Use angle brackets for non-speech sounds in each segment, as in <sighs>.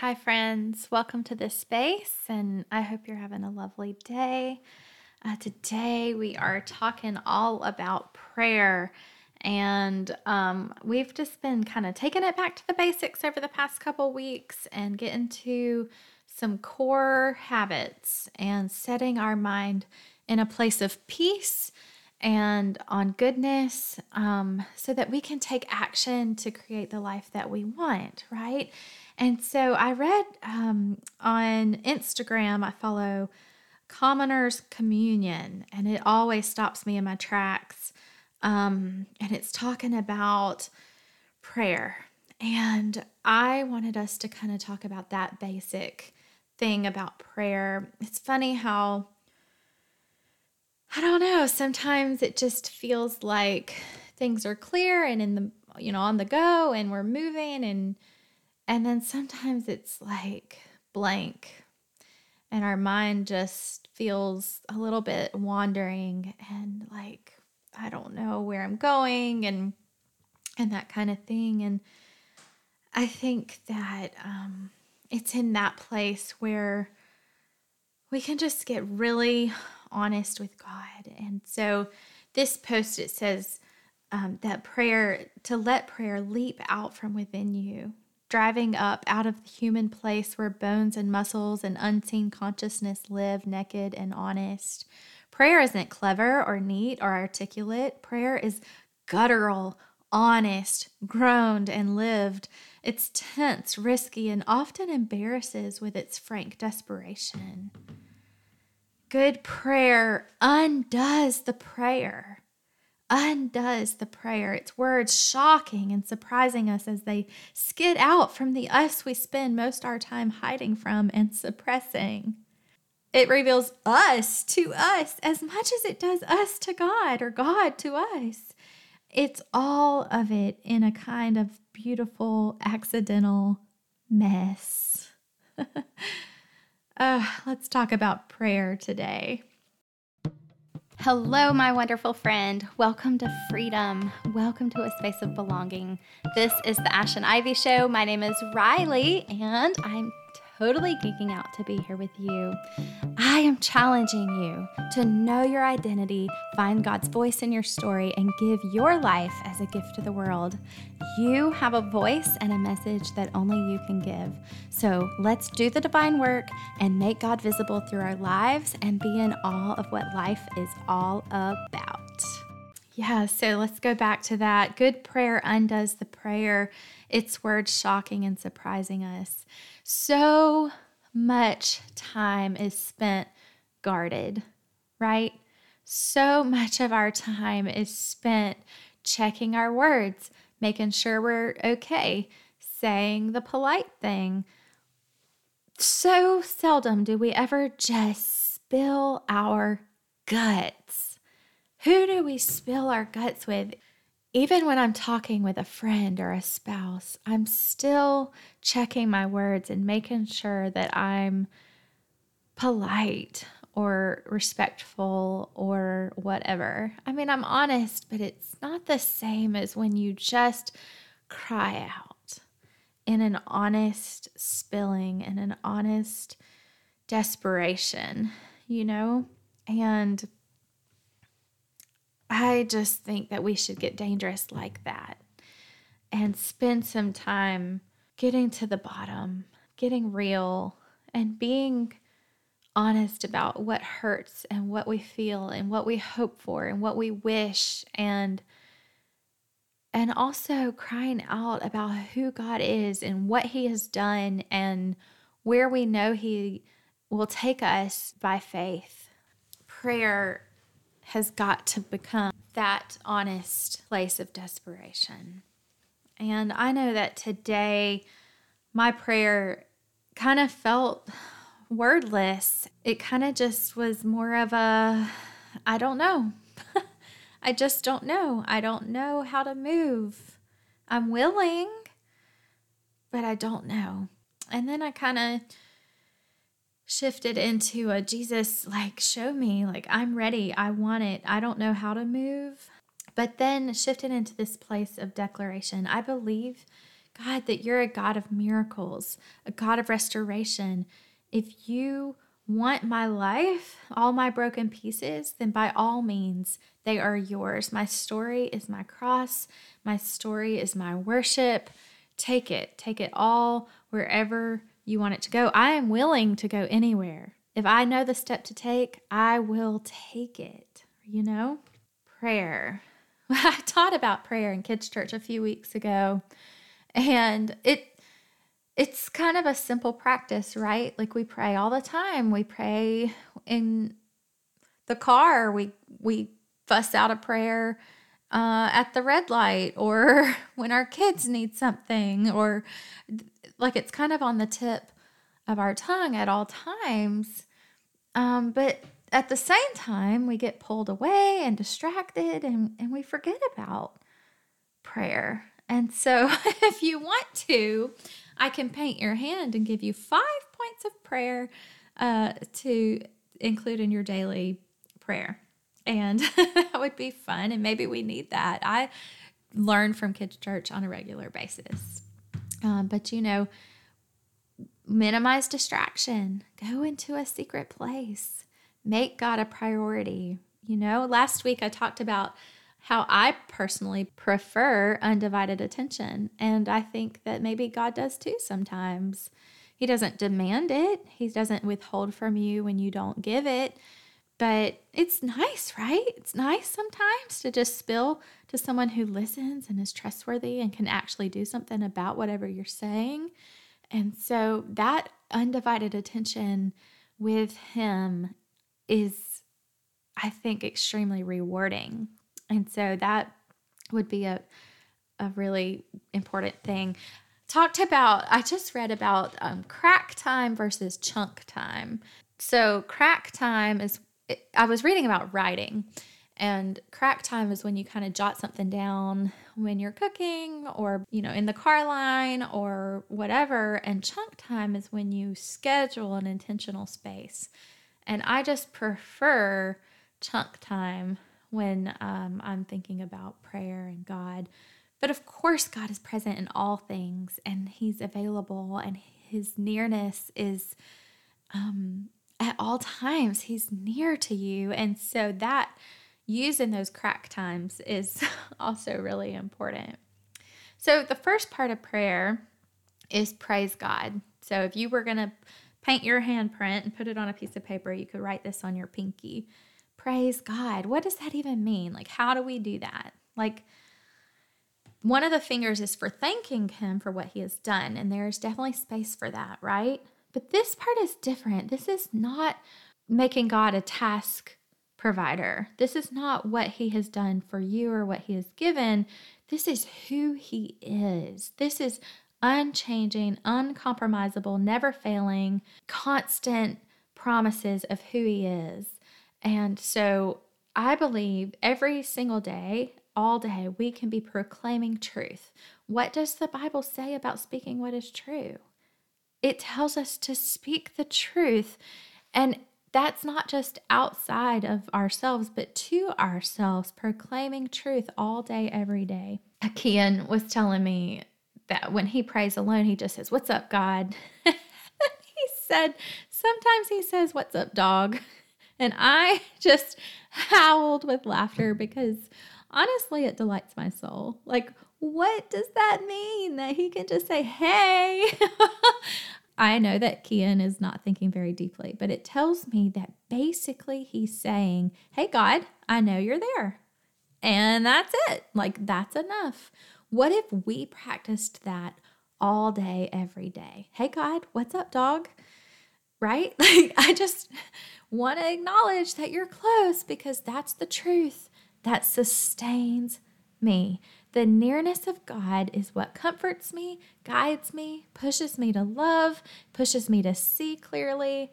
Hi, friends. Welcome to this space, and I hope you're having a lovely day. Uh, today, we are talking all about prayer, and um, we've just been kind of taking it back to the basics over the past couple weeks and getting to some core habits and setting our mind in a place of peace and on goodness um, so that we can take action to create the life that we want, right? And so I read um, on Instagram, I follow Commoners Communion, and it always stops me in my tracks. Um, and it's talking about prayer. And I wanted us to kind of talk about that basic thing about prayer. It's funny how I don't know, sometimes it just feels like things are clear and in the you know on the go and we're moving and and then sometimes it's like blank and our mind just feels a little bit wandering and like I don't know where I'm going and and that kind of thing. And I think that um it's in that place where we can just get really honest with God. And so this post it says um, that prayer to let prayer leap out from within you, driving up out of the human place where bones and muscles and unseen consciousness live naked and honest. Prayer isn't clever or neat or articulate. Prayer is guttural, honest, groaned, and lived. It's tense, risky, and often embarrasses with its frank desperation. Good prayer undoes the prayer, undoes the prayer. Its words shocking and surprising us as they skid out from the us we spend most our time hiding from and suppressing. It reveals us to us as much as it does us to God or God to us. It's all of it in a kind of beautiful, accidental mess. <laughs> Uh, let's talk about prayer today. Hello, my wonderful friend. Welcome to freedom. Welcome to a space of belonging. This is the Ash and Ivy Show. My name is Riley, and I'm totally geeking out to be here with you. I am challenging you to know your identity, find God's voice in your story, and give your life as a gift to the world. You have a voice and a message that only you can give. So let's do the divine work and make God visible through our lives and be in awe of what life is all about. Yeah, so let's go back to that. Good prayer undoes the prayer. Its words shocking and surprising us. So much time is spent guarded, right? So much of our time is spent checking our words, making sure we're okay, saying the polite thing. So seldom do we ever just spill our guts. Who do we spill our guts with? even when I'm talking with a friend or a spouse, I'm still checking my words and making sure that I'm polite or respectful or whatever. I mean, I'm honest, but it's not the same as when you just cry out in an honest spilling and an honest desperation, you know? And I just think that we should get dangerous like that and spend some time getting to the bottom, getting real, and being honest about what hurts and what we feel and what we hope for and what we wish and and also crying out about who God is and what he has done and where we know he will take us by faith. Prayer has got to become that honest place of desperation. And I know that today my prayer kind of felt wordless. It kind of just was more of a, I don't know. <laughs> I just don't know. I don't know how to move. I'm willing, but I don't know. And then I kind of shifted into a Jesus, like, show me, like, I'm ready. I want it. I don't know how to move. But then shifted into this place of declaration. I believe God, that you're a God of miracles, a God of restoration. If you want my life, all my broken pieces, then by all means, they are yours. My story is my cross, my story is my worship. Take it, take it all wherever you want it to go. I am willing to go anywhere. If I know the step to take, I will take it, you know? Prayer. <laughs> I taught about prayer in kids' church a few weeks ago, and it it's kind of a simple practice, right? Like we pray all the time. We pray in the car. We we fuss out a prayer uh, at the red light, or <laughs> when our kids need something, or like it's kind of on the tip of our tongue at all times. Um, but at the same time, we get pulled away and distracted, and and we forget about prayer. And so, <laughs> if you want to, I can paint your hand and give you five points of prayer uh, to include in your daily prayer. And <laughs> that would be fun. And maybe we need that. I learn from kids' church on a regular basis. Um, but you know, minimize distraction, go into a secret place, make God a priority. You know, last week I talked about how I personally prefer undivided attention. And I think that maybe God does too sometimes. He doesn't demand it, He doesn't withhold from you when you don't give it. But it's nice, right? It's nice sometimes to just spill to someone who listens and is trustworthy and can actually do something about whatever you're saying. And so that undivided attention with Him is, I think, extremely rewarding. And so that would be a, a really important thing. Talked about, I just read about um, crack time versus chunk time. So, crack time is, I was reading about writing, and crack time is when you kind of jot something down when you're cooking or, you know, in the car line or whatever. And chunk time is when you schedule an intentional space. And I just prefer chunk time when um, I'm thinking about prayer and God. But of course, God is present in all things and He's available, and His nearness is um, at all times. He's near to you. And so that using those crack times is <laughs> also really important. So, the first part of prayer is praise God. So, if you were going to paint your handprint and put it on a piece of paper, you could write this on your pinky praise God. What does that even mean? Like, how do we do that? Like, one of the fingers is for thanking Him for what He has done, and there's definitely space for that, right? But this part is different. This is not making God a task provider. This is not what He has done for you or what He has given. This is who He is. This is unchanging, uncompromisable, never failing, constant promises of who He is. And so I believe every single day, all day, we can be proclaiming truth. What does the Bible say about speaking what is true? It tells us to speak the truth. And that's not just outside of ourselves, but to ourselves, proclaiming truth all day, every day. Akian was telling me that when he prays alone, he just says, What's up, God? <laughs> he said, Sometimes he says, What's up, dog? <laughs> And I <laughs> just howled with laughter because honestly, it delights my soul. Like, what does that mean that he can just say, hey? I know that Kian is not thinking very deeply, but it tells me that basically he's saying, Hey, God, I know you're there. And that's it. Like, that's enough. What if we practiced that all day, every day? Hey, God, what's up, dog? Right? <laughs> Like, I just, want to acknowledge that you're close because that's the truth that sustains me. The nearness of God is what comforts me, guides me, pushes me to love, pushes me to see clearly.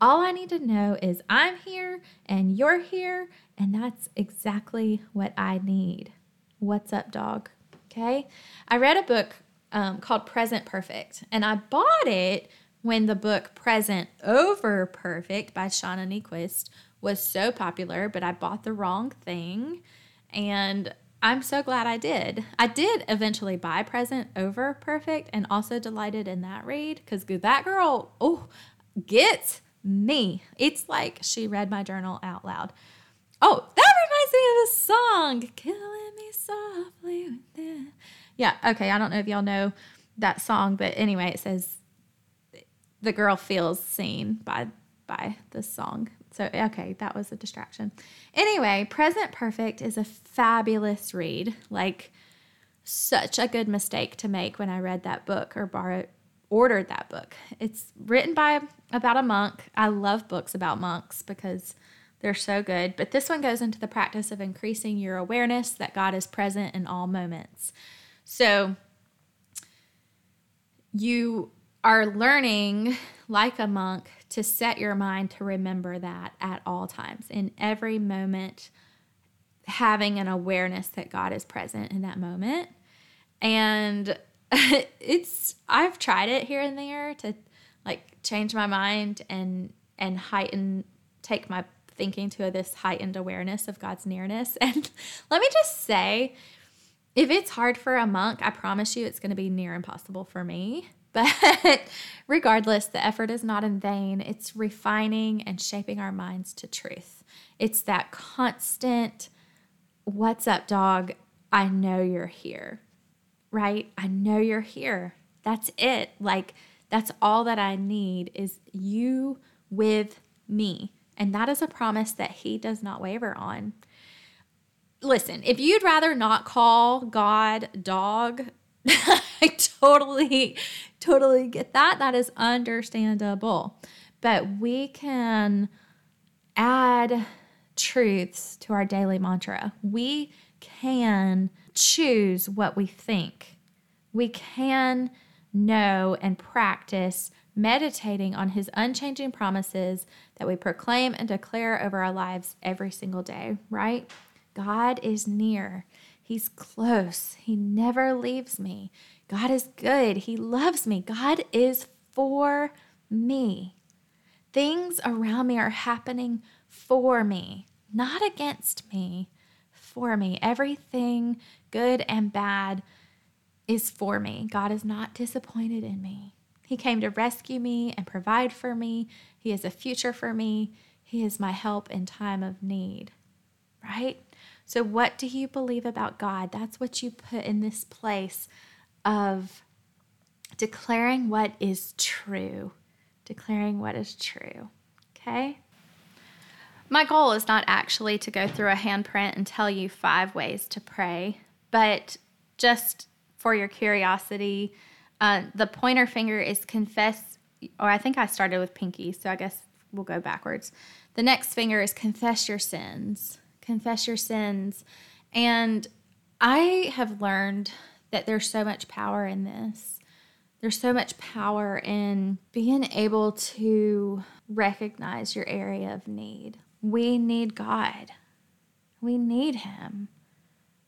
All I need to know is I'm here and you're here, and that's exactly what I need. What's up, dog? Okay. I read a book um, called Present Perfect, and I bought it when the book Present Over Perfect by Shauna Niequist was so popular, but I bought the wrong thing. And I'm so glad I did. I did eventually buy Present over Perfect and also delighted in that read because that girl, oh, gets me. It's like she read my journal out loud. Oh, that reminds me of a song, Killing Me Softly. Yeah, okay. I don't know if y'all know that song, but anyway, it says the girl feels seen by by this song. So, okay, that was a distraction. Anyway, Present Perfect is a fabulous read. Like, such a good mistake to make when I read that book or borrowed, ordered that book. It's written by about a monk. I love books about monks because they're so good. But this one goes into the practice of increasing your awareness that God is present in all moments. So, you are learning, like a monk, to set your mind to remember that at all times, in every moment, having an awareness that God is present in that moment. And <laughs> it's, I've tried it here and there to like change my mind and, and heighten, take my thinking to this heightened awareness of God's nearness. <laughs> And let me just say, if it's hard for a monk, I promise you it's going to be near impossible for me. <laughs> But regardless, the effort is not in vain. It's refining and shaping our minds to truth. It's that constant, what's up, dog? I know you're here, right? I know you're here. That's it. Like, that's all that I need is you with me. And that is a promise that he does not waver on listen, if you'd rather not call God dog, <laughs> I totally, totally get that. That is understandable. But we can add truths to our daily mantra. We can choose what we think. We can know and practice meditating on his unchanging promises that we proclaim and declare over our lives every single day, right? God is near. He's close. He never leaves me. God is good. He loves me. God is for me. Things around me are happening for me, not against me, for me. Everything good and bad is for me. God is not disappointed in me. He came to rescue me and provide for me. He is a future for me. He is my help in time of need, right? So, what do you believe about God? That's what you put in this place of declaring what is true. Declaring what is true. Okay? My goal is not actually to go through a handprint and tell you five ways to pray, but just for your curiosity, uh, the pointer finger is confess, or I think I started with pinky, so I guess we'll go backwards. The next finger is confess your sins confess your sins. And I have learned that there's so much power in this. There's so much power in being able to recognize your area of need. We need God. We need Him.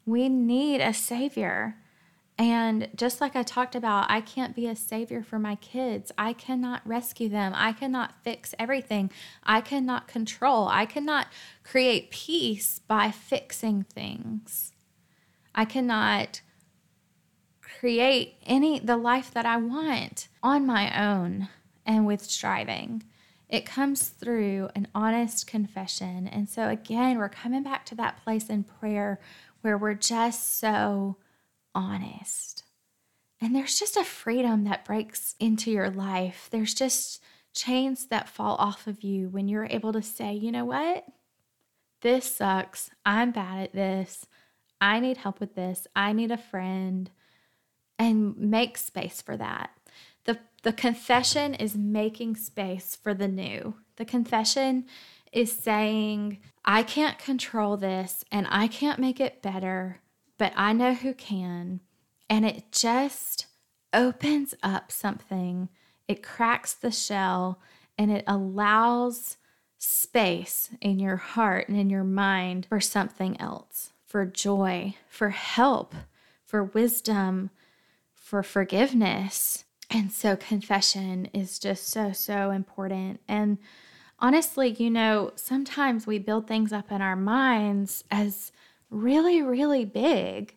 We need a Savior. And just like I talked about, I can't be a savior for my kids. I cannot rescue them. I cannot fix everything. I cannot control. I cannot create peace by fixing things. I cannot create any the life that I want on my own and with striving. It comes through an honest confession. And so again, we're coming back to that place in prayer where we're just so honest. And there's just a freedom that breaks into your life. There's just chains that fall off of you when you're able to say, you know what? This sucks. I'm bad at this. I need help with this. I need a friend. And make space for that. The, the confession is making space for the new. The confession is saying, I can't control this and I can't make it better, but I know who can. And it just opens up something, it cracks the shell, and it allows space in your heart and in your mind for something else, for joy, for help, for wisdom, for forgiveness. And so confession is just so, so important. And honestly, you know, sometimes we build things up in our minds as really, really big.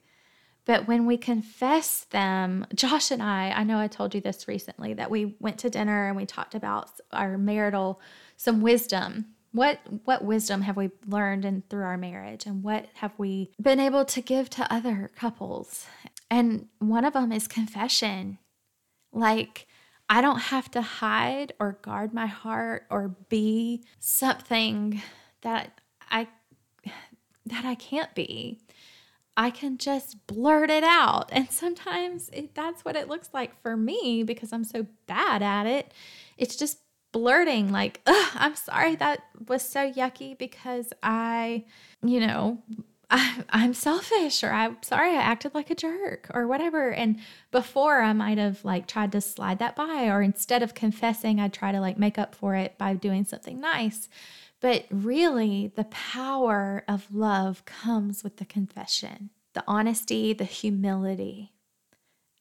But when we confess them, Josh and I, I know I told you this recently that we went to dinner and we talked about our marital some wisdom. What what wisdom have we learned in through our marriage and what have we been able to give to other couples? And one of them is confession. Like I don't have to hide or guard my heart or be something that I that I can't be. I can just blurt it out. And sometimes it, that's what it looks like for me because I'm so bad at it. It's just blurting, like, I'm sorry that was so yucky because I, you know, I, am selfish or I'm sorry I acted like a jerk or whatever. And before I might have like tried to slide that by, or instead of confessing, I'd try to like make up for it by doing something nice. But really, the power of love comes with the confession, the honesty, the humility.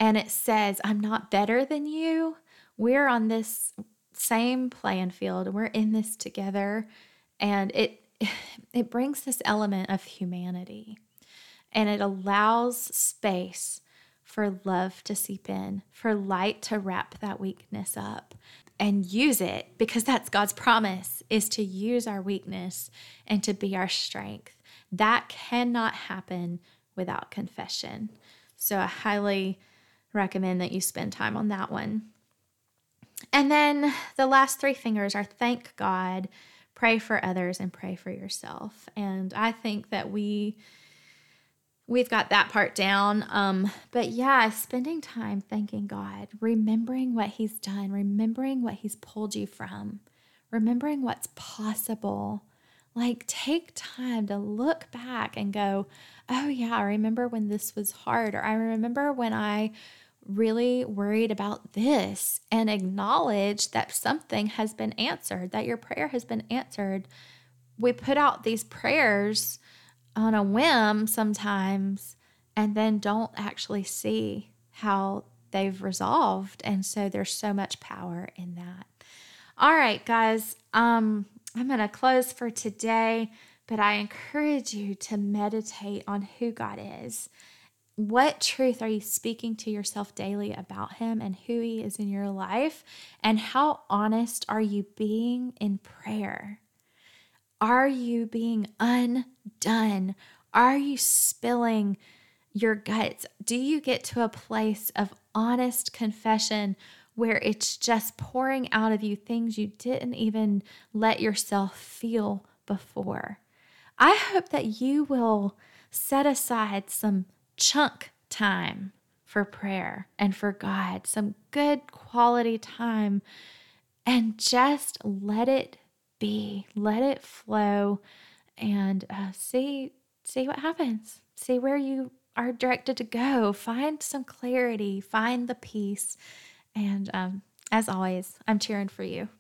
And it says, I'm not better than you. We're on this same playing field. We're in this together. And it <sighs> it brings this element of humanity and it allows space for love to seep in, for light to wrap that weakness up and use it because that's God's promise is to use our weakness and to be our strength. That cannot happen without confession. So I highly recommend that you spend time on that one. And then the last three fingers are thank God pray for others and pray for yourself. And I think that we we've got that part down. Um, but yeah, spending time thanking God, remembering what He's done, remembering what He's pulled you from, remembering what's possible. Like, take time to look back and go, oh, yeah, I remember when this was hard, or I remember when I really worried about this and acknowledge that something has been answered, that your prayer has been answered. We put out these prayers on a whim sometimes and then don't actually see how they've resolved. And so there's so much power in that. All right, guys, um, I'm going to close for today, but I encourage you to meditate on who God is what truth are you speaking to yourself daily about him and who he is in your life? And how honest are you being in prayer? Are you being undone? Are you spilling your guts? Do you get to a place of honest confession where it's just pouring out of you things you didn't even let yourself feel before? I hope that you will set aside some chunk time for prayer and for God, some good quality time, and just let it be, let it flow, and uh, see see what happens. See where you are directed to go. Find some clarity. Find the peace. And um, as always, I'm cheering for you.